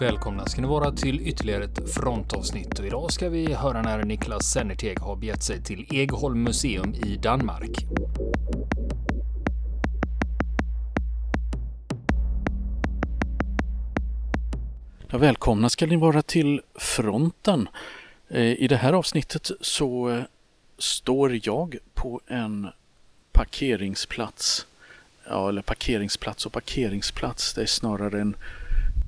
välkomna ska ni vara till ytterligare ett frontavsnitt och idag ska vi höra när Niklas Sennerteg har begett sig till Egholm museum i Danmark. Ja, välkomna ska ni vara till fronten. Eh, I det här avsnittet så eh, står jag på en parkeringsplats. Ja, eller parkeringsplats och parkeringsplats. Det är snarare en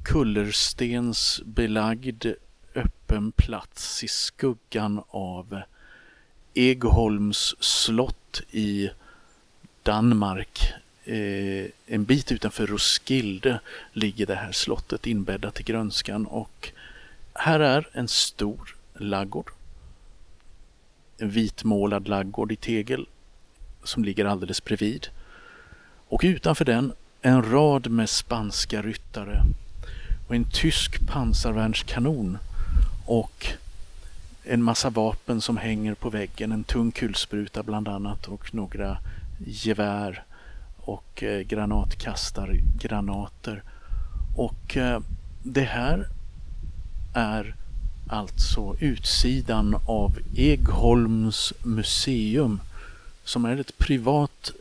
kullerstensbelagd öppen plats i skuggan av Egholms slott i Danmark. Eh, en bit utanför Roskilde ligger det här slottet inbäddat i grönskan och här är en stor laggård. En vitmålad laggård i tegel som ligger alldeles bredvid. Och utanför den en rad med spanska ryttare och en tysk pansarvärnskanon och en massa vapen som hänger på väggen, en tung kulspruta bland annat och några gevär och eh, granatkastargranater. Och eh, det här är alltså utsidan av Egholms museum som är ett privat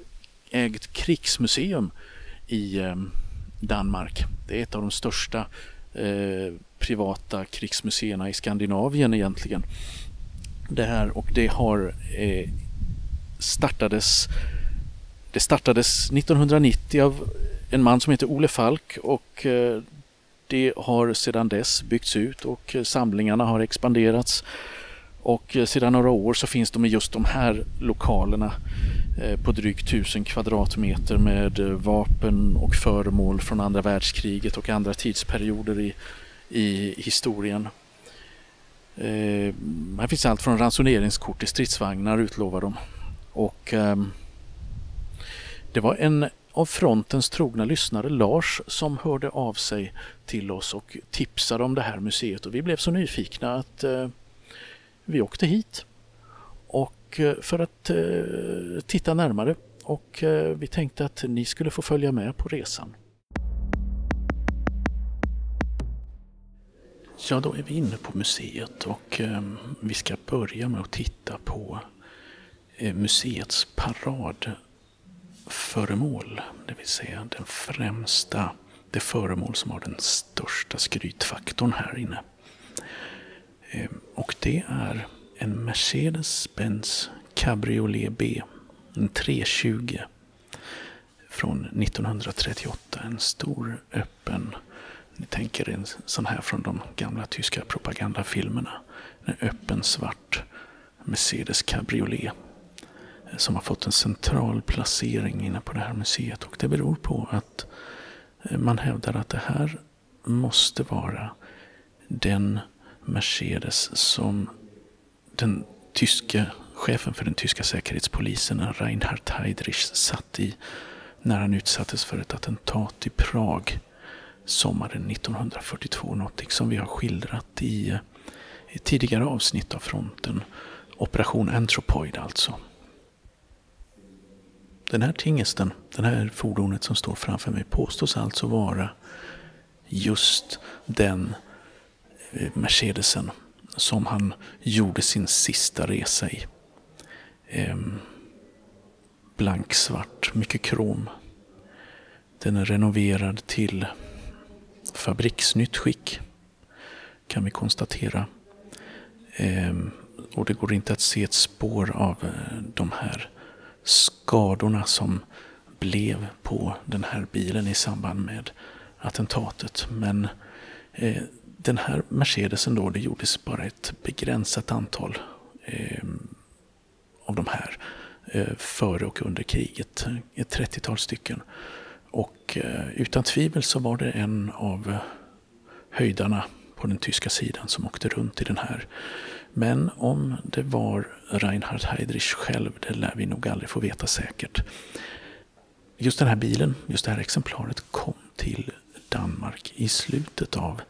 ägt krigsmuseum i eh, Danmark. Det är ett av de största eh, privata krigsmuseerna i Skandinavien egentligen. Det här och det har eh, startades det startades 1990 av en man som heter Ole Falk och eh, det har sedan dess byggts ut och eh, samlingarna har expanderats. Och eh, sedan några år så finns de i just de här lokalerna Eh, på drygt 1000 kvadratmeter med eh, vapen och föremål från andra världskriget och andra tidsperioder i, i historien. Eh, här finns allt från ransoneringskort till stridsvagnar utlovar de. Och eh, det var en av frontens trogna lyssnare, Lars, som hörde av sig till oss och tipsade om det här museet och vi blev så nyfikna att eh, vi åkte hit. Och eh, för att eh, titta närmare och eh, vi tänkte att ni skulle få följa med på resan. Ja, då är vi inne på museet och eh, vi ska börja med att titta på eh, museets paradföremål. Det vill säga den främsta, det föremål som har den största skrytfaktorn här inne. Och det är en Mercedes-Benz Cabriolet B. En 320 från 1938. En stor öppen, ni tänker en sån här från de gamla tyska propagandafilmerna. En öppen svart Mercedes Cabriolet eh, som har fått en central placering inne på det här museet. Och det beror på att eh, man hävdar att det här måste vara den Mercedes som den tyske chefen för den tyska säkerhetspolisen, Reinhard Heydrich, satt i när han utsattes för ett attentat i Prag sommaren 1942. Någonting som vi har skildrat i, i tidigare avsnitt av fronten. Operation Anthropoid alltså. Den här tingesten, det här fordonet som står framför mig påstås alltså vara just den eh, Mercedesen som han gjorde sin sista resa i. Ehm, blanksvart, mycket krom. Den är renoverad till fabriksnytt skick kan vi konstatera. Ehm, och det går inte att se ett spår av eh, de här skadorna som blev på den här bilen i samband med attentatet. Men eh, den här Mercedesen då, det gjordes bara ett begränsat antal eh, av de här eh, före och under kriget. Ett 30-tal stycken. Och eh, utan tvivel så var det en av höjdarna på den tyska sidan som åkte runt i den här. Men om det var Reinhard Heydrich själv, det lär vi nog aldrig få veta säkert. Just den här bilen, just det här exemplaret kom till Danmark i slutet av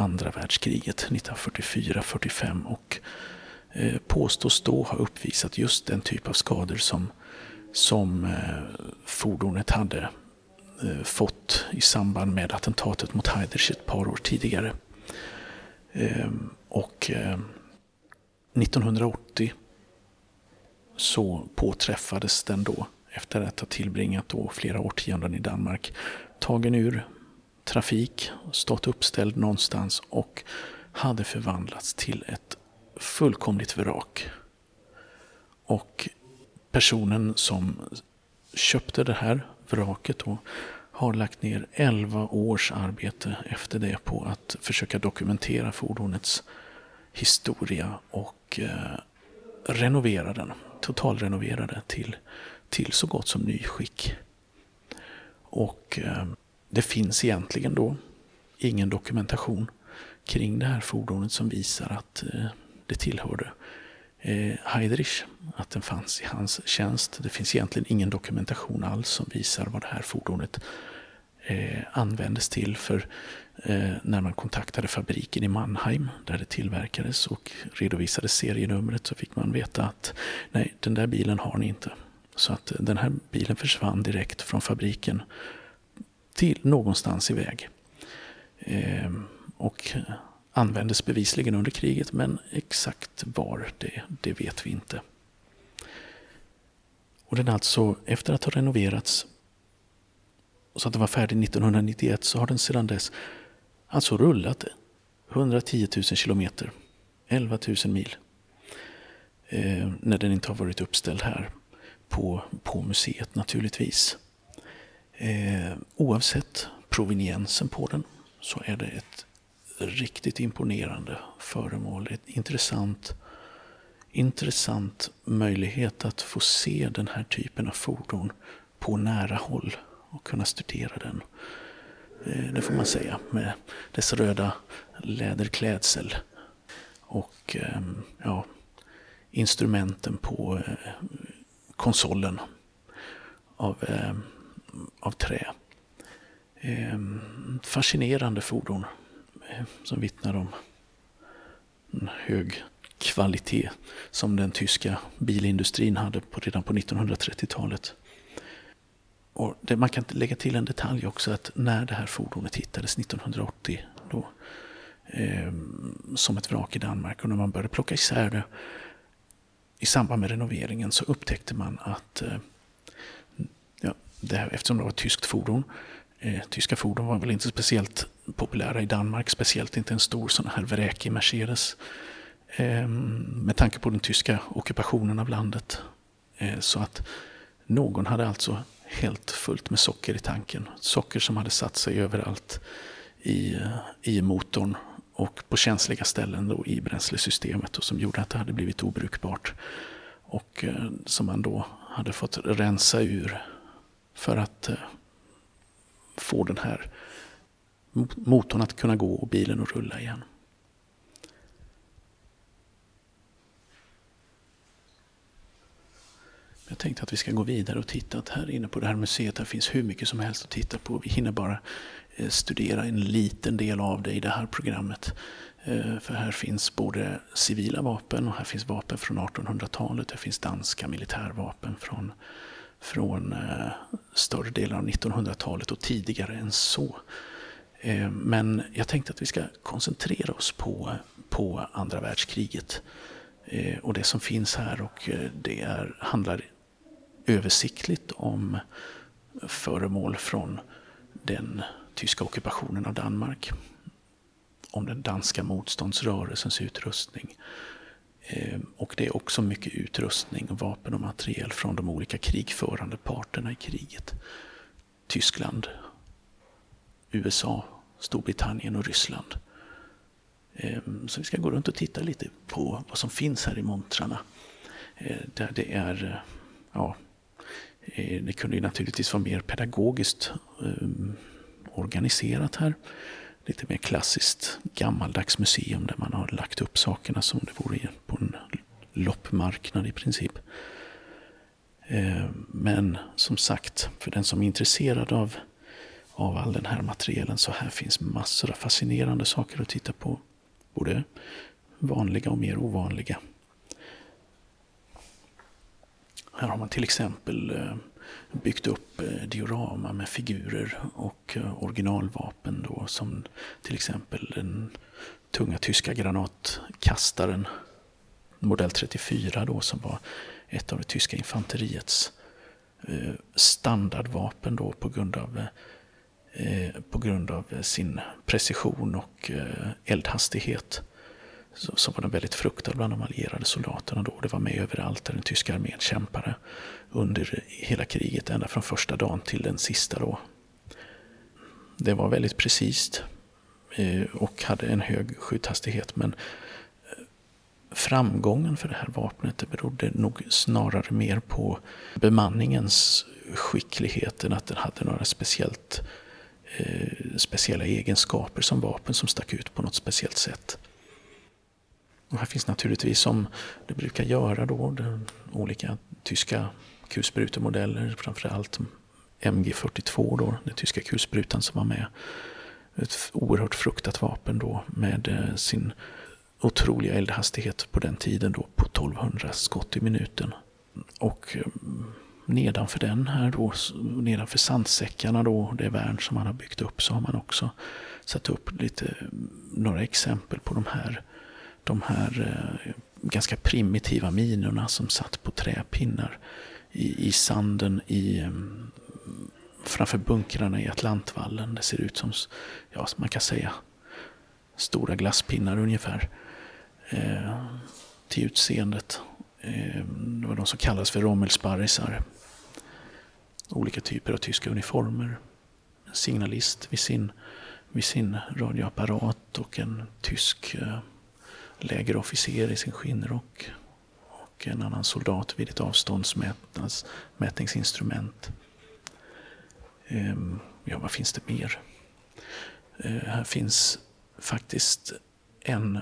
andra världskriget 1944-45 och eh, påstås då ha uppvisat just den typ av skador som, som eh, fordonet hade eh, fått i samband med attentatet mot Heidrich ett par år tidigare. Ehm, och ehm, 1980 så påträffades den då efter att ha tillbringat då flera årtionden i Danmark. Tagen ur trafik, stått uppställd någonstans och hade förvandlats till ett fullkomligt vrak. Och personen som köpte det här vraket då, har lagt ner 11 års arbete efter det på att försöka dokumentera fordonets historia och eh, renovera den, totalrenovera det till, till så gott som nyskick. Och eh, det finns egentligen då ingen dokumentation kring det här fordonet som visar att eh, det tillhörde eh, Heidrich, att den fanns i hans tjänst. Det finns egentligen ingen dokumentation alls som visar vad det här fordonet eh, användes till. För när man kontaktade fabriken i Mannheim där det tillverkades och redovisade serienumret så fick man veta att nej, den där bilen har ni inte. Så att den här bilen försvann direkt från fabriken till någonstans iväg. Eh, och användes bevisligen under kriget men exakt var det, det vet vi inte. Och den alltså, efter att ha renoverats så att den var färdig 1991 så har den sedan dess alltså rullat 110 000 kilometer, 11 000 mil. Eh, när den inte har varit uppställd här på, på museet naturligtvis. Eh, oavsett proveniensen på den så är det ett riktigt imponerande föremål. Ett intressant, intressant möjlighet att få se den här typen av fordon på nära håll och kunna studera den. Eh, det får man säga med dess röda läderklädsel och eh, ja, instrumenten på eh, konsolen av, eh, av trä. Ehm, fascinerande fordon Eh, som vittnar om en hög kvalitet som den tyska bilindustrin hade på, redan på 1930-talet. Och det, man kan lägga till en detalj också att när det här fordonet hittades 1980 då, eh, som ett vrak i Danmark och när man började plocka isär det i samband med renoveringen så upptäckte man att eh, det eftersom det var ett tyskt fordon Eh, tyska fordon var väl inte speciellt populära i Danmark, speciellt inte en stor sån här vräkig Mercedes. Eh, med tanke på den tyska ockupationen av landet. Eh, så att någon hade alltså helt fullt med socker i tanken. Socker som hade satt sig överallt i, i motorn och på känsliga ställen då i bränslesystemet och som gjorde att det hade blivit obrukbart. Och eh, som man då hade fått rensa ur för att eh, få den här motorn att kunna gå och bilen att rulla igen. Jag tänkte att vi ska gå vidare och titta att här inne på det här museet här finns hur mycket som helst att titta på. Vi hinner bara eh, studera en liten del av det i det här programmet. Eh, för här finns både civila vapen och här finns vapen från 1800-talet. Det finns danska militärvapen från från eh, större delen av 1900-talet och tidigare än så. Eh, men jag tänkte att vi ska koncentrera oss på, på andra världskriget eh, och det som finns här och eh, det är, handlar översiktligt om föremål från den tyska ockupationen av Danmark. Om den danska motståndsrörelsens utrustning Ehm, och det är också mycket utrustning, vapen och materiel från de olika krigförande parterna i kriget. Tyskland, USA, Storbritannien och Ryssland. Ehm, så vi ska gå runt och titta lite på vad som finns här i montrarna. Ehm, där det är, ja, eh, det kunde ju naturligtvis vara mer pedagogiskt organiserat här lite mer klassiskt gammaldags museum där man har lagt upp sakerna som det vore på en loppmarknad i princip. Eh, men som sagt, för den som är intresserad av, av all den här materialen så här finns massor av fascinerande saker att titta på. Både vanliga och mer ovanliga. Här har man till exempel eh, byggt upp eh, diorama med figurer och eh, originalvapen då som till exempel den tunga tyska granatkastaren modell 34 då som var ett av det tyska infanteriets eh, standardvapen då på grund av på grund av sin precision och eldhastighet så, så var den väldigt fruktad bland de allierade soldaterna då. Det var med överallt där den tyska armén kämpade under hela kriget, ända från första dagen till den sista då. Det var väldigt precis eh, och hade en hög skjuthastighet men eh, framgången för det här vapnet det berodde nog snarare mer på bemanningens skicklighet än att den hade några speciellt eh, speciella egenskaper som vapen som stack ut på något speciellt sätt. Och här finns naturligtvis som det brukar göra då, olika tyska kulsprutemodeller, framförallt MG42 då, den tyska kulsprutan som var med. Ett oerhört fruktat vapen då med eh, sin otroliga eldhastighet på den tiden då på 1200 skott i minuten. Och eh, nedanför den här då, nedanför sandsäckarna då, det värn som man har byggt upp, så har man också satt upp lite, eh, några exempel på de här de här eh, ganska primitiva minorna som satt på träpinnar i, i sanden i, eh, framför bunkrarna i Atlantvallen. Det ser ut som, ja, man kan säga, stora glasspinnar ungefär. Eh, till utseendet. Eh, det var de som kallades för rommelsparrisar. Olika typer av tyska uniformer. En signalist vid sin, vid sin radioapparat och en tysk eh, lägerofficer i sin skinnrock och en annan soldat vid ett avståndsmätningsinstrument. Ehm, ja, vad finns det mer? Eh, här finns faktiskt en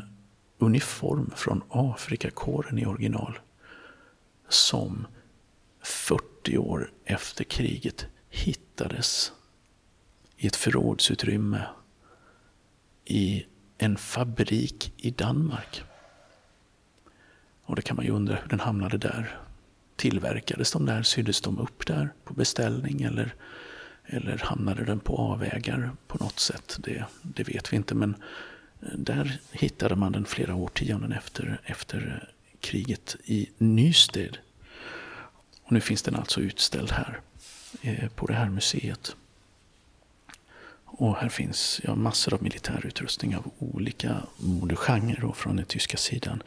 uniform från Afrikakåren i original som 40 år efter kriget hittades i ett förrådsutrymme i en fabrik i Danmark. Och det kan man ju undra hur den hamnade där. Tillverkades de där? Syddes de upp där på beställning? Eller, eller hamnade den på avvägar på något sätt? Det, det vet vi inte. Men eh, där hittade man den flera årtionden efter, efter eh, kriget i Nysted. Och nu finns den alltså utställd här eh, på det här museet. Och här finns ja, massor av militärutrustning av olika modegenrer från den tyska sidan.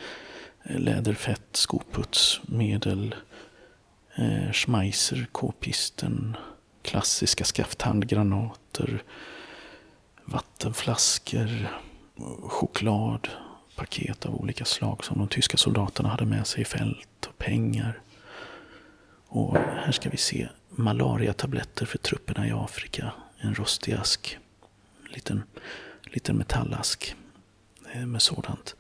Läder, läderfett, skoputs, medel, eh, Schmeisser, k-pisten, klassiska skafthandgranater, vattenflaskor, choklad, paket av olika slag som de tyska soldaterna hade med sig i fält och pengar. Och här ska vi se malariatabletter för trupperna i Afrika en rostig ask. En liten, liten metallask eh, med sådant.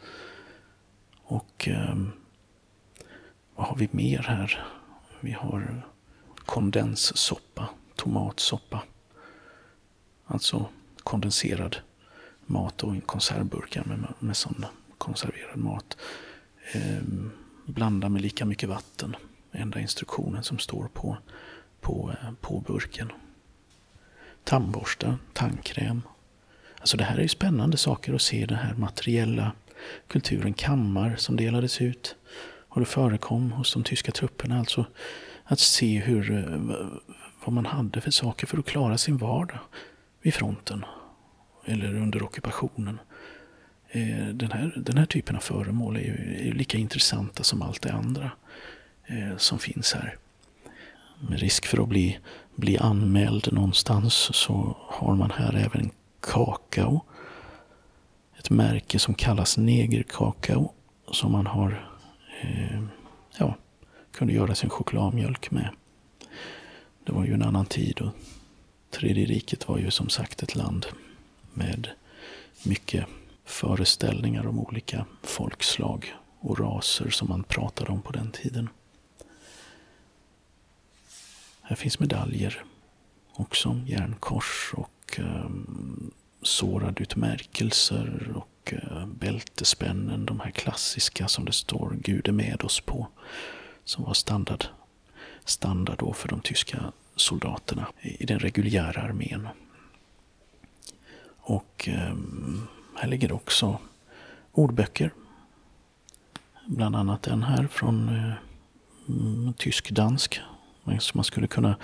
Och eh, vad har vi mer här? Vi har kondenssoppa, tomatsoppa. Alltså kondenserad mat och konservburkar med, med sån konserverad mat. Eh, blanda med lika mycket vatten. Enda instruktionen som står på, på, eh, på burken tandborstar, tandkräm. Alltså det här är ju spännande saker att se, den här materiella kulturen. Kammar som delades ut och det förekom hos de tyska trupperna. Alltså att se hur, eh, vad man hade för saker för att klara sin vardag vid fronten eller under ockupationen. Eh, den här, den här typen av föremål är ju, är lika intressanta som allt det andra eh, som finns här. Med risk för att bli bli anmäld någonstans så har man här även kakao. Ett märke som kallas negerkakao som man har eh, ja, kunde göra sin chokladmjölk med. Det var ju en annan tid och Tredje riket var ju som sagt ett land med mycket föreställningar om olika folkslag och raser som man pratade om på den tiden. Här finns medaljer också, järnkors och eh, såradutmärkelser och eh, bältespännen. De här klassiska som det står Gud är med oss på. Som var standard, standard då för de tyska soldaterna i den reguljära armén. Och eh, här ligger också ordböcker. Bland annat den här från eh, mm, tysk-dansk. Så man skulle kunna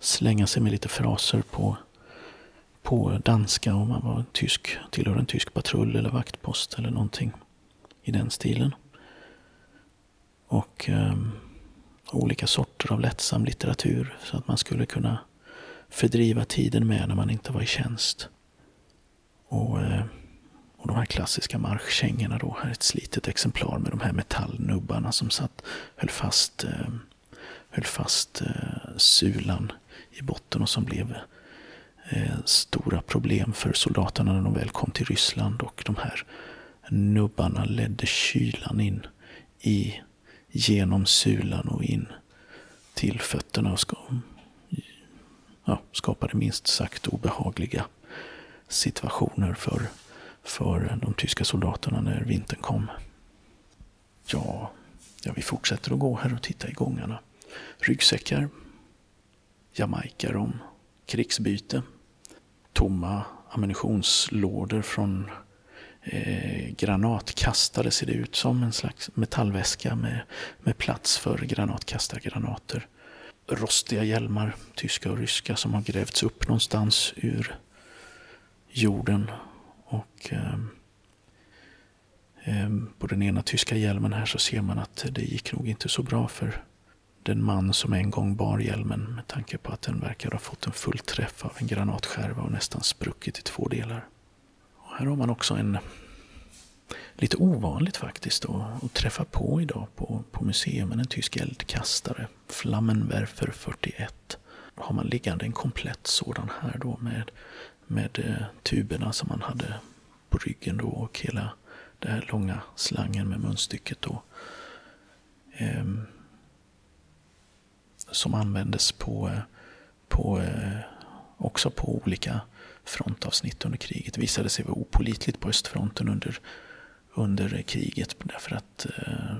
slänga sig med lite fraser på, på danska om man var tysk, tillhör en tysk patrull eller vaktpost eller någonting i den stilen. Och eh, olika sorter av lättsam litteratur så att man skulle kunna fördriva tiden med när man inte var i tjänst. Och, eh, och de här klassiska marschkängorna då. Här är ett slitet exemplar med de här metallnubbarna som satt, höll fast, eh, höll fast eh, sulan i botten och som blev eh, stora problem för soldaterna när de väl kom till Ryssland. Och de här nubbarna ledde kylan in i, genom sulan och in till fötterna och ja, skapade minst sagt obehagliga situationer för, för de tyska soldaterna när vintern kom. Ja, ja, vi fortsätter att gå här och titta i gångarna. Ryggsäckar, jamaicarom, krigsbyte, tomma ammunitionslådor från eh, granatkastare ser det ut som. En slags metallväska med, med plats för granatkastargranater. Rostiga hjälmar, tyska och ryska, som har grävts upp någonstans ur jorden. Och eh, eh, på den ena tyska hjälmen här så ser man att det gick nog inte så bra för den man som en gång bar hjälmen med tanke på att den verkar ha fått en full träff av en granatskärva och nästan spruckit i två delar. Och här har man också en lite ovanligt faktiskt att, att träffa på idag på, på museum. En tysk eldkastare, Flammenwerfer 41. Då har man liggande en komplett sådan här då med med eh, tuberna som man hade på ryggen då och hela den här långa slangen med munstycket då. Eh, som användes på, eh, på, eh, också på olika frontavsnitt under kriget. Det visade sig vara opolitligt på östfronten under, under kriget därför att eh,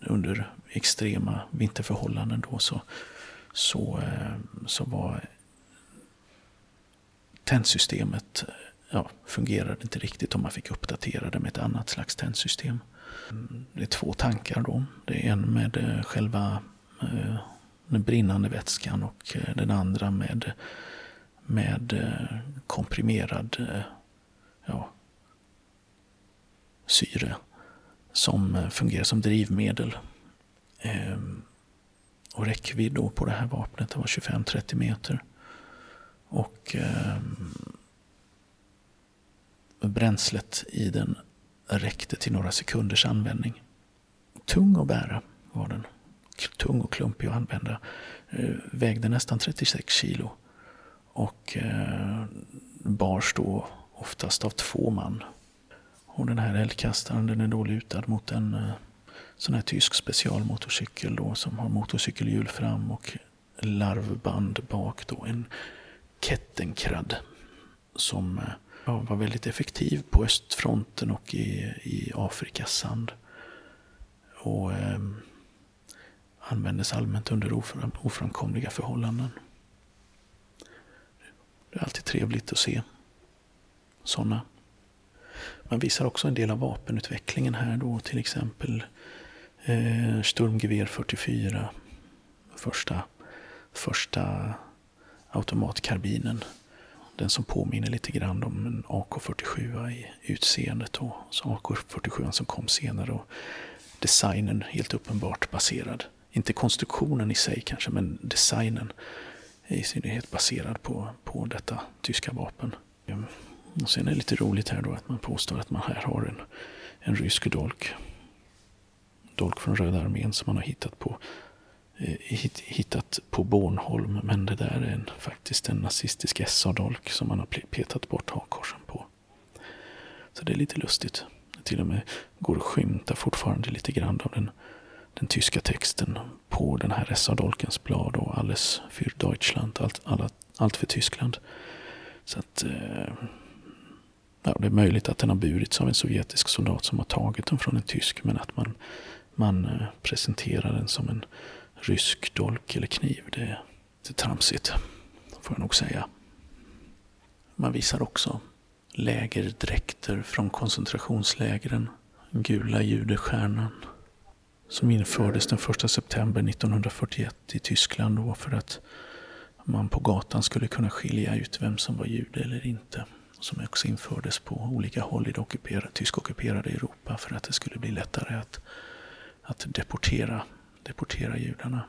under extrema vinterförhållanden då så, så, eh, så var tändsystemet ja, fungerade inte riktigt och man fick uppdatera det med ett annat slags tändsystem. Mm, det är två tankar då. Det är en med eh, själva eh, den brinnande vätskan och eh, den andra med, med eh, komprimerad eh, ja, syre som fungerar som drivmedel. Ehm, och räckvidd då på det här vapnet var 25-30 meter. Och ehm, bränslet i den räckte till några sekunders användning. Tung att bära var den. Tung och klumpig att använda. Eh, vägde nästan 36 kilo. Och eh, bars då oftast av två man. Och den här eldkastaren den är då lutad mot en eh, sån här tysk specialmotorcykel då som har motorcykelhjul fram och larvband bak då. En Kettenkrad som eh, ja, var väldigt effektiv på östfronten och i, i Afrikas sand. Och eh, användes allmänt under ofram, oframkomliga förhållanden. Det är alltid trevligt att se sådana. Man visar också en del av vapenutvecklingen här då, till exempel eh, Sturmgewehr 44. Första, första automatkarbinen. Den som påminner lite grann om en AK47 i utseendet. Och så AK47 som kom senare och designen helt uppenbart baserad. Inte konstruktionen i sig kanske, men designen i synnerhet baserad på, på detta tyska vapen. Ehm, och sen är det lite roligt här då att man påstår att man här har en, en rysk dolk. Dolk från Röda armén som man har hittat på Eh, hittat på Bornholm. Men det där är en, faktiskt en nazistisk SA-dolk som man har petat bort hakkorsen på. Så det är lite lustigt. Det till och med går att skymta fortfarande lite grann av den, den tyska texten på den här SA-dolkens blad och Alles für Deutschland, allt, alla, allt för Tyskland. Så att eh, ja, det är möjligt att den har burits av en sovjetisk soldat som har tagit den från en tysk men att man, man eh, presenterar den som en rysk dolk eller kniv. Det är tramsigt, får jag nog säga. Man visar också lägerdräkter från koncentrationslägren. Gula judestjärnan som infördes den 1 september 1941 i Tyskland då för att man på gatan skulle kunna skilja ut vem som var jude eller inte. Som också infördes på olika håll i det ockuperade, tyskockuperade Europa för att det skulle bli lättare att, att deportera, deportera judarna.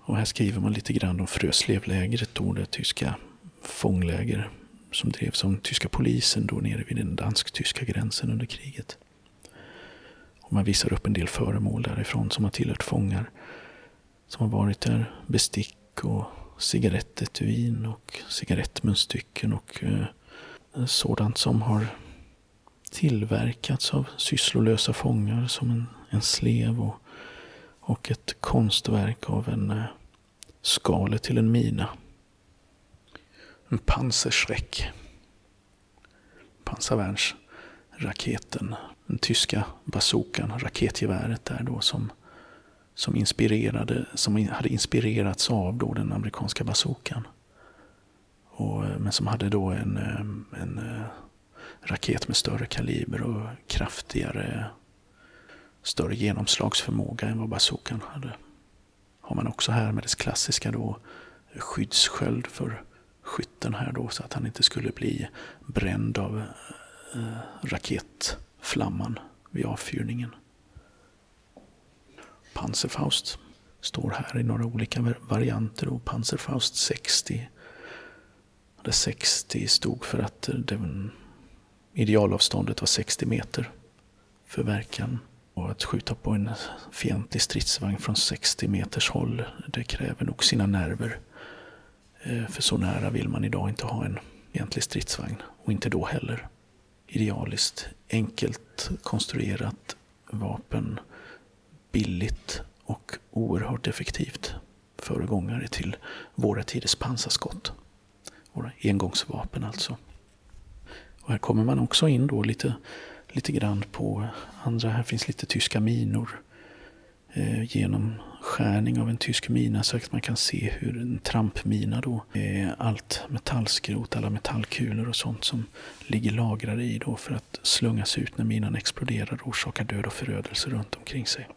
Och här skriver man lite grann om Fröslevlägret då, det tyska fångläger som drevs av tyska polisen då nere vid den dansk-tyska gränsen under kriget. Och man visar upp en del föremål därifrån som har tillhört fångar som har varit där. Bestick och cigarettetuin och cigarettmunstycken och eh, sådant som har tillverkats av sysslolösa fångar som en, en slev och, och ett konstverk av en eh, skalet till en mina. En panserschreck. Pansarvärnsraketen. Den tyska bazookan, raketgeväret där då som som, inspirerade, som hade inspirerats av då den amerikanska bazookan. Och, eh, men som hade då en, eh, en eh, raket med större kaliber och kraftigare, större genomslagsförmåga än vad bazookan hade. Har man också här med dess klassiska då skyddssköld för skytten här då så att han inte skulle bli bränd av raket flamman vid avfyrningen. Panzerfaust står här i några olika varianter och Panzerfaust 60. Där 60 stod för att det, idealavståndet var 60 meter för verkan. Och att skjuta på en fientlig stridsvagn från 60 meters håll, det kräver nog sina nerver. Eh, för så nära vill man idag inte ha en egentlig stridsvagn. Och inte då heller. Idealiskt, enkelt konstruerat vapen billigt och oerhört effektivt föregångare till våra tiders pansarskott. Våra engångsvapen alltså. Och här kommer man också in då lite, lite grann på andra, här finns lite tyska minor. Eh, genom skärning av en tysk mina så att man kan se hur en trampmina då, är allt metallskrot, alla metallkulor och sånt som ligger lagrade i då för att slungas ut när minan exploderar och orsakar död och förödelse runt omkring sig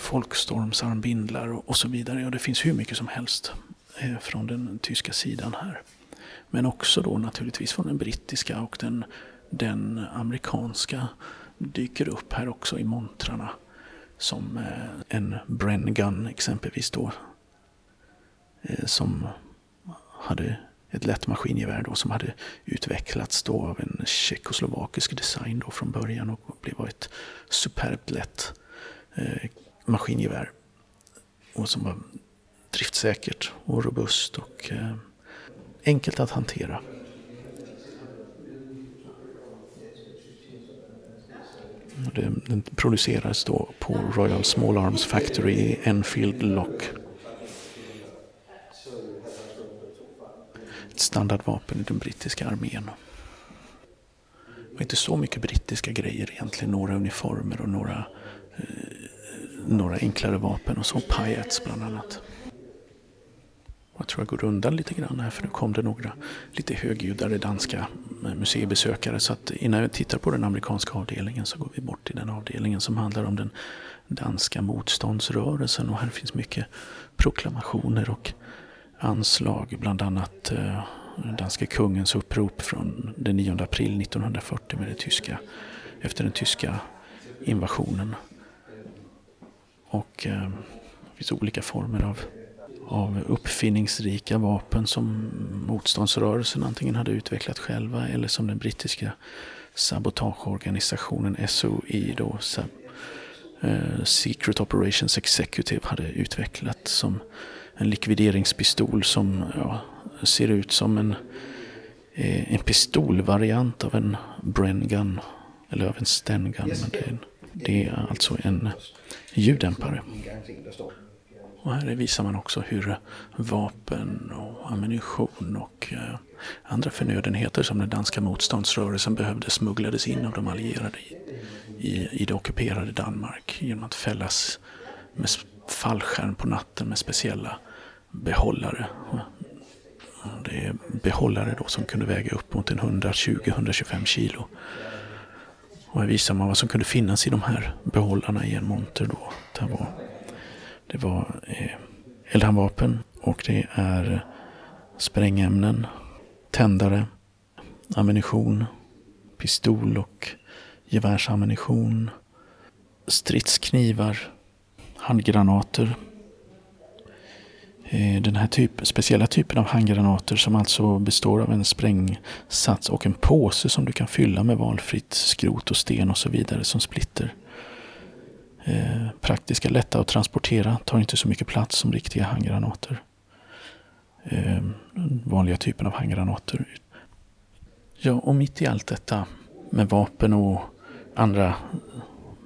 folkstormsarmbindlar och så vidare. Ja, det finns hur mycket som helst eh, från den tyska sidan här. Men också då naturligtvis från den brittiska och den, den amerikanska dyker upp här också i montrarna. Som eh, en Bren Gun exempelvis då. Eh, som hade ett lätt maskingevär då som hade utvecklats då av en tjeckoslovakisk design då från början och blev ett superbt lätt eh, maskingevär. Och som var driftsäkert och robust och eh, enkelt att hantera. Den producerades då på Royal Small Arms Factory i Enfield Lock. Ett standardvapen i den brittiska armén. Det var inte så mycket brittiska grejer egentligen. Några uniformer och några eh, några enklare vapen och så pajats bland annat. Jag tror jag går undan lite grann här för nu kom det några lite högljuddare danska museibesökare. Så att innan jag tittar på den amerikanska avdelningen så går vi bort till den avdelningen som handlar om den danska motståndsrörelsen. Och här finns mycket proklamationer och anslag. Bland annat eh, den danske kungens upprop från den 9 april 1940 med det tyska, efter den tyska invasionen. Och eh, det finns olika former av, av uppfinningsrika vapen som motståndsrörelsen antingen hade utvecklat själva eller som den brittiska sabotageorganisationen SOE, då, eh, Secret Operations Executive, hade utvecklat som en likvideringspistol som ja, ser ut som en, eh, en pistolvariant av en Bren Gun, eller av en Sten Gun. Men det, är en, det är alltså en ljuddämpare. Och här visar man också hur vapen och ammunition och eh, andra förnödenheter som den danska motståndsrörelsen behövde smugglades in av de allierade i, i, i det ockuperade Danmark genom att fällas med fallskärm på natten med speciella behållare. Det är behållare då som kunde väga upp mot en 120-125 kilo. Och här visar man vad som kunde finnas i de här behållarna i en monter då. Det var, det var eh, eldhandvapen och det är sprängämnen, tändare, ammunition, pistol och gevärsammunition, stridsknivar, handgranater. Eh, den här typ, speciella typen av handgranater som alltså består av en sprängsats och en påse som du kan fylla med valfritt skrot och sten och så vidare som splitter. Eh, praktiska, lätta att transportera, tar inte så mycket plats som riktiga handgranater. Eh, vanliga typen av handgranater. Ja, och mitt i allt detta med vapen och andra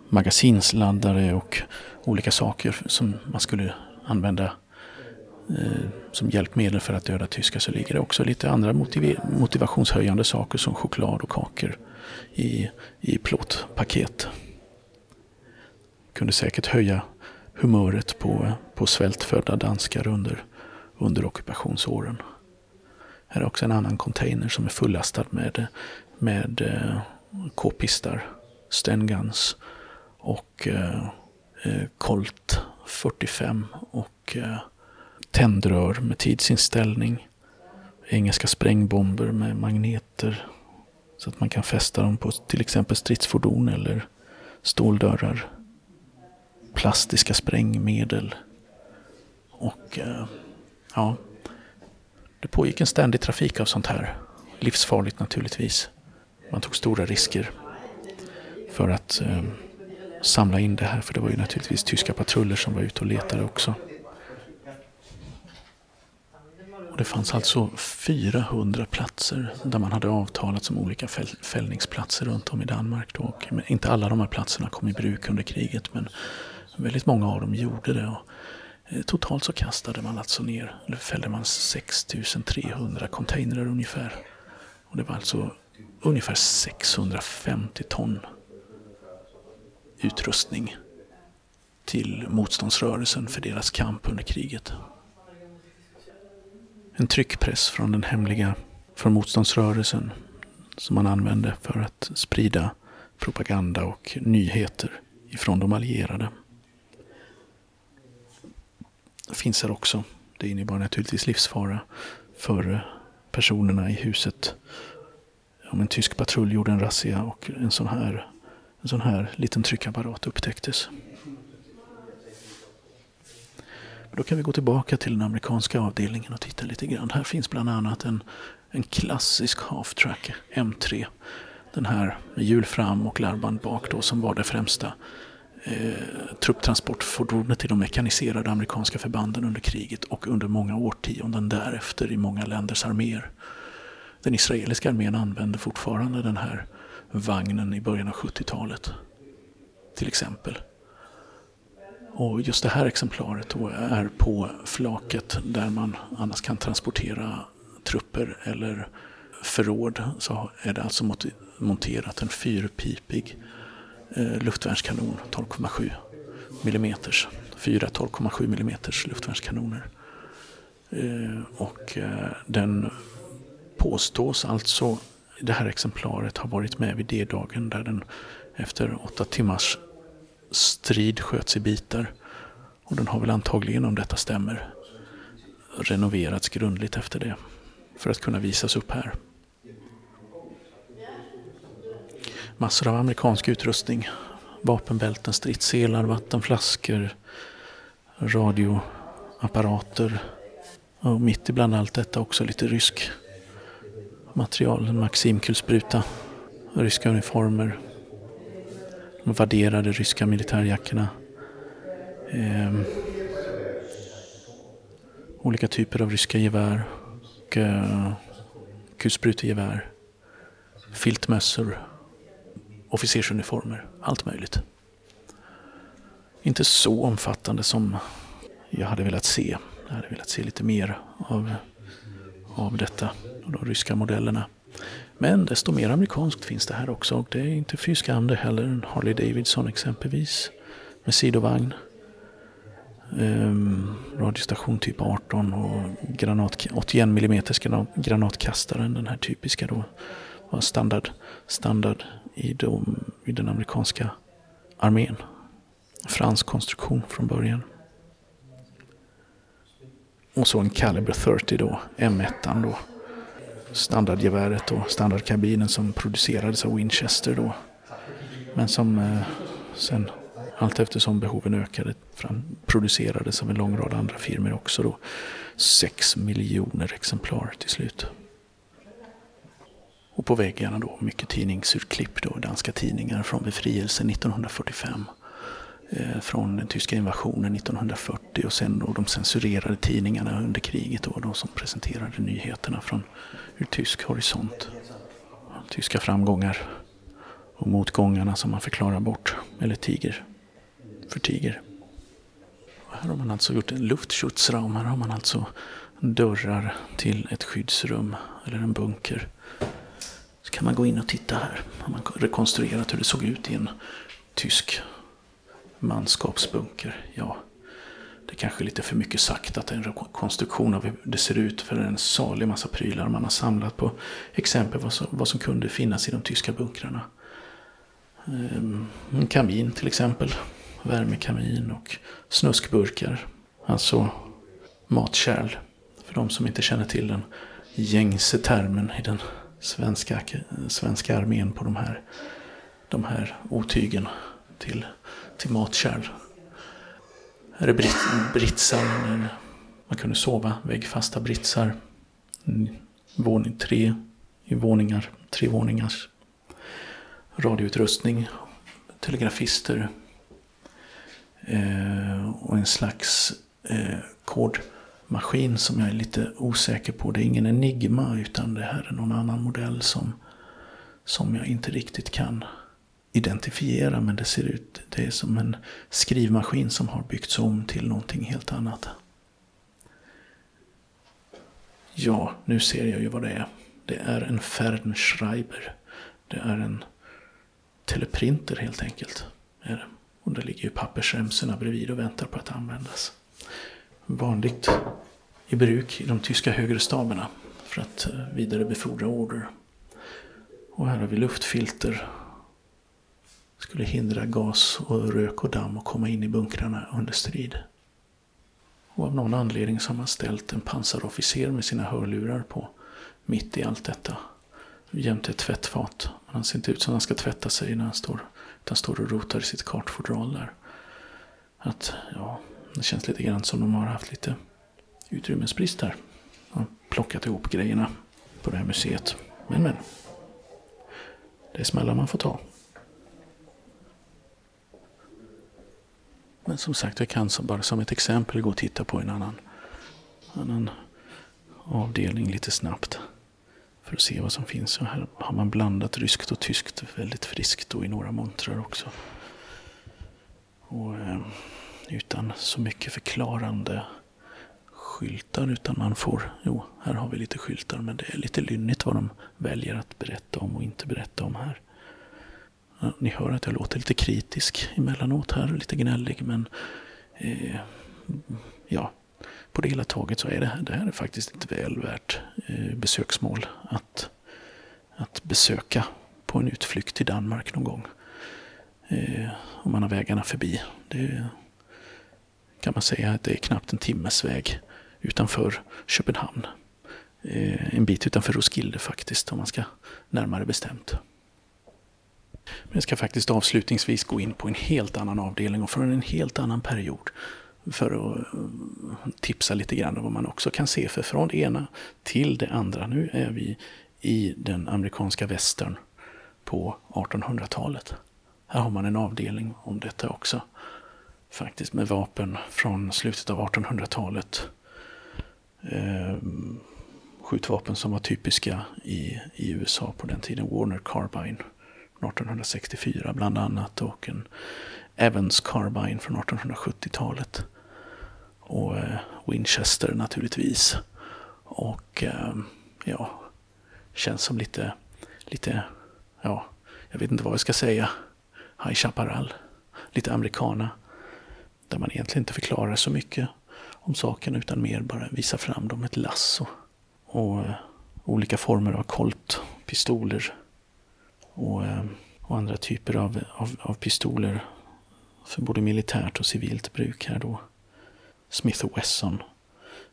magasinsladdare och olika saker som man skulle använda eh, som hjälpmedel för att döda tyskar så ligger det också lite andra motiv motivationshöjande saker som choklad och kakor i, i plåtpaket. Kunde säkert höja humöret på, på svältfödda danskar under, under ockupationsåren. Här är också en annan container som är fullastad med, med eh, k-pistar, Stenguns och eh, eh, Colt 45 och eh, tändrör med tidsinställning. Engelska sprängbomber med magneter så att man kan fästa dem på till exempel stridsfordon eller ståldörrar. Plastiska sprängmedel. Och eh, ja, det pågick en ständig trafik av sånt här. Livsfarligt naturligtvis. Man tog stora risker för att eh, samla in det här. För det var ju naturligtvis tyska patruller som var ute och letade också. Och det fanns alltså 400 platser där man hade avtalat som olika fäll fällningsplatser runt om i Danmark. Då. Och inte alla de här platserna kom i bruk under kriget men väldigt många av dem gjorde det. Och eh, totalt så kastade man alltså ner, eller fällde man 6300 containrar ungefär. Och det var alltså ungefär 650 ton utrustning till motståndsrörelsen för deras kamp under kriget. En tryckpress från den hemliga, från motståndsrörelsen som man använde för att sprida propaganda och nyheter ifrån de allierade. Finns här också. Det innebar naturligtvis livsfara för personerna i huset. Om en tysk patrull gjorde en razzia och en sån här en sån här liten tryckapparat upptäcktes. Då kan vi gå tillbaka till den amerikanska avdelningen och titta lite grann. Här finns bland annat en, en klassisk half-track M3. Den här med hjul fram och larmband bak då som var det främsta eh, trupptransportfordonet i de mekaniserade amerikanska förbanden under kriget och under många årtionden därefter i många länders arméer. Den israeliska armén använde fortfarande den här vagnen i början av 70-talet. Till exempel. Och just det här exemplaret då är på flaket där man annars kan transportera trupper eller förråd. Så är det alltså monterat en fyrpipig Eh, luftvärnskanon 12,7 mm. Fyra 12,7 mm luftvärnskanoner. Eh, och eh, den påstås alltså det här exemplaret har varit med vid D-dagen där den efter åtta timmars strid sköts i bitar. Och den har väl antagligen, om detta stämmer, renoverats grundligt efter det. För att kunna visas upp här. Massor av amerikansk utrustning. Vapenbälten, stridsselar, vattenflaskor, radioapparater. Och mitt ibland allt detta också lite rysk material. En Maximkulspruta, ryska uniformer, de värderade ryska militärjackorna. Ehm, olika typer av ryska gevär och eh, kulsprutegevär. Filtmössor, officersuniformer, allt möjligt. Inte så omfattande som jag hade velat se. Jag hade velat se lite mer av, av detta de ryska modellerna. Men desto mer amerikanskt finns det här också och det är inte fy skam det heller. Harley Davidson exempelvis med sidovagn. Um, radiostation typ 18 och granat, 81 mm granatkastaren, den här typiska då, var standard, standard i, de, i den amerikanska armén. Fransk konstruktion från början. Och så en Caliber 30 då, M1 då. Standardgeväret och standardkabinen som producerades av Winchester då. Men som eh, sen allt eftersom behoven ökade fram, producerades av en lång rad andra firmor också då. Sex miljoner exemplar till slut. Och på väggarna då mycket tidningsurklipp då, danska tidningar från befrielsen 1945. Eh, från den tyska invasionen 1940 och sen då de censurerade tidningarna under kriget då, de som presenterade nyheterna från ur tysk horisont. Tyska framgångar och motgångarna som man förklarar bort eller tiger förtiger. Här har man alltså gjort en luftschutzraum. Här har man alltså dörrar till ett skyddsrum eller en bunker. Så kan man gå in och titta här. Har man rekonstruerat hur det såg ut i en tysk manskapsbunker. Ja, det är kanske lite för mycket sagt att det är en rekonstruktion av hur det ser ut. För det är en salig massa prylar man har samlat på exempel vad som, vad som kunde finnas i de tyska bunkrarna. Ehm, en kamin till exempel värmekamin och snuskburkar. Alltså matkärl. För de som inte känner till den gängse termen i den svenska, svenska armén på de här, de här otygen till, till matkärl. Här är brit, britsar. Man kunde sova väggfasta britsar. Mm, våning tre i våningar, tre våningars radioutrustning, telegrafister, Eh, och en slags eh, maskin som jag är lite osäker på. Det är ingen Enigma utan det här är någon annan modell som, som jag inte riktigt kan identifiera. Men det ser ut, det är som en skrivmaskin som har byggts om till någonting helt annat. Ja, nu ser jag ju vad det är. Det är en Fernschreiber. Det är en teleprinter helt enkelt. Och det. Ligger ju pappersremsorna bredvid och väntar på att användas. Vanligt i bruk i de tyska högre staberna för att eh, vidarebefordra order. Och här har vi luftfilter. Skulle hindra gas och rök och damm att komma in i bunkrarna under strid. Och av någon anledning så har man ställt en pansarofficer med sina hörlurar på mitt i allt detta. Jämte ett tvättfat. Han ser inte ut som han ska tvätta sig när han står utan står och rotar i sitt kartfodral där. Att, ja, det känns lite grann som de har haft lite utrymmesbrist här. De har plockat ihop grejerna på det här museet. Men men. Det är smällar man får ta. Men som sagt, jag kan bara som ett exempel gå och titta på en annan, annan avdelning lite snabbt för att se vad som finns. Och här har man blandat ryskt och tyskt väldigt friskt och i några montrar också. Och eh, utan så mycket förklarande skyltar utan man får, jo, här har vi lite skyltar men det är lite lynnigt vad de väljer att berätta om och inte berätta om här. Ni hör att jag låter lite kritisk emellanåt här, lite gnällig men eh, ja, på det hela taget så är det här, det här är faktiskt ett väl värt eh, besöksmål att, att besöka på en utflykt till Danmark någon gång. Eh, om man har vägarna förbi. Det kan man säga att det är knappt en timmes väg utanför Köpenhamn. Eh, en bit utanför Roskilde faktiskt om man ska närmare bestämt. Men jag ska faktiskt avslutningsvis gå in på en helt annan avdelning och från en helt annan period för att eh, tipsa lite grann om vad man också kan se. För från det ena till det andra, nu är vi i den amerikanska västern på 1800-talet. Här har man en avdelning om detta också. Faktiskt med vapen från slutet av 1800-talet. Eh, skjutvapen som var typiska i, i USA på den tiden. Warner Carbine 1864 bland annat och en Evans Carbine från 1870-talet och eh, Winchester naturligtvis. Och eh, ja, känns som lite, lite, ja, jag vet inte vad jag ska säga. High Chaparral, lite americana där man egentligen inte förklarar så mycket om saken utan mer bara visar fram dem ett lasso. Och eh, olika former av koltpistoler och, eh, och andra typer av, av, av, pistoler för både militärt och civilt bruk här då. Smith Wesson,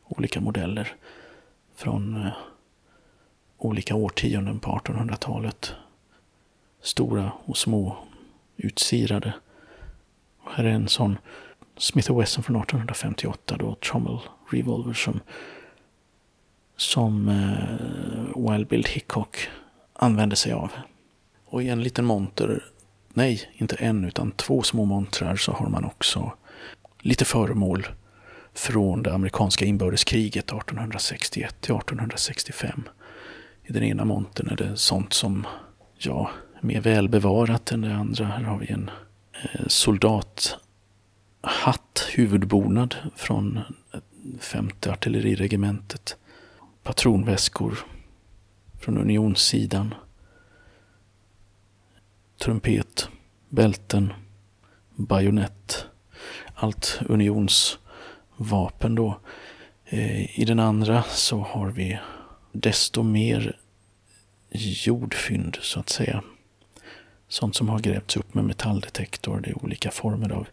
olika modeller från eh, olika årtionden på 1800-talet. Stora och små, utsirade. Och här är en sån Smith Wesson från 1858 då, Trommel Revolver som, som eh, Wild Bill Hickok använde sig av. Och i en liten monter, nej, inte en utan två små montrar så har man också lite föremål från det amerikanska inbördeskriget 1861 till 1865. I den ena montern är det sånt som, ja, mer välbevarat än det andra. Här har vi en eh, soldat hatt, huvudbonad från femte artilleriregementet. Patronväskor från unionssidan. Trumpet, bälten, bajonett. Allt unionsvapen då. Eh, I den andra så har vi desto mer jordfynd så att säga. Sånt som har grävts upp med metalldetektor. Det är olika former av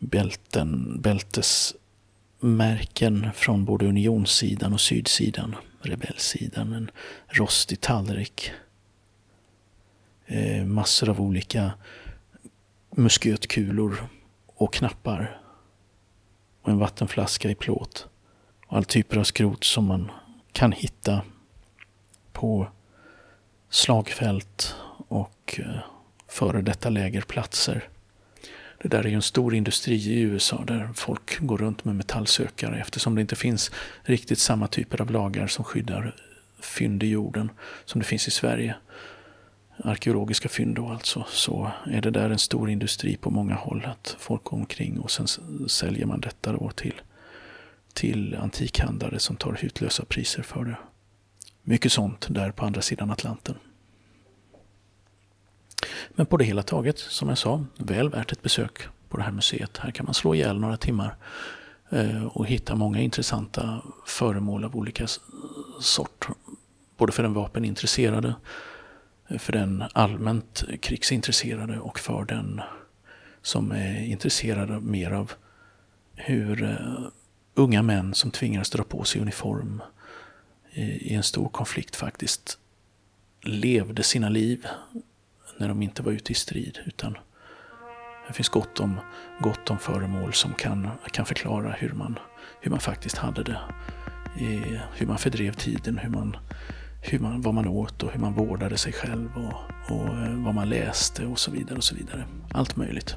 bälten, bältesmärken från både unionssidan och sydsidan. Rebellsidan, en rostig tallrik. Eh, massor av olika muskötkulor och knappar. Och en vattenflaska i plåt. Och all typer av skrot som man kan hitta på slagfält och eh, före detta lägerplatser. Det där är ju en stor industri i USA där folk går runt med metallsökare eftersom det inte finns riktigt samma typer av lagar som skyddar fynd i jorden som det finns i Sverige. Arkeologiska fynd då alltså. Så är det där en stor industri på många håll att folk går omkring och sen säljer man detta då till, till antikhandlare som tar hutlösa priser för det. Mycket sånt där på andra sidan Atlanten. Men på det hela taget, som jag sa, väl värt ett besök på det här museet. Här kan man slå ihjäl några timmar eh, och hitta många intressanta föremål av olika sort. Både för den vapenintresserade, eh, för den allmänt krigsintresserade och för den som är intresserad mer av hur eh, unga män som tvingas dra på sig uniform i en stor konflikt faktiskt levde sina liv när de inte var ute i strid. Utan det finns gott om, gott om föremål som kan, kan förklara hur man, hur man faktiskt hade det. hur man fördrev tiden, hur man, hur man, vad man åt och hur man vårdade sig själv och, och eh, vad man läste och så vidare. och så vidare. Allt möjligt.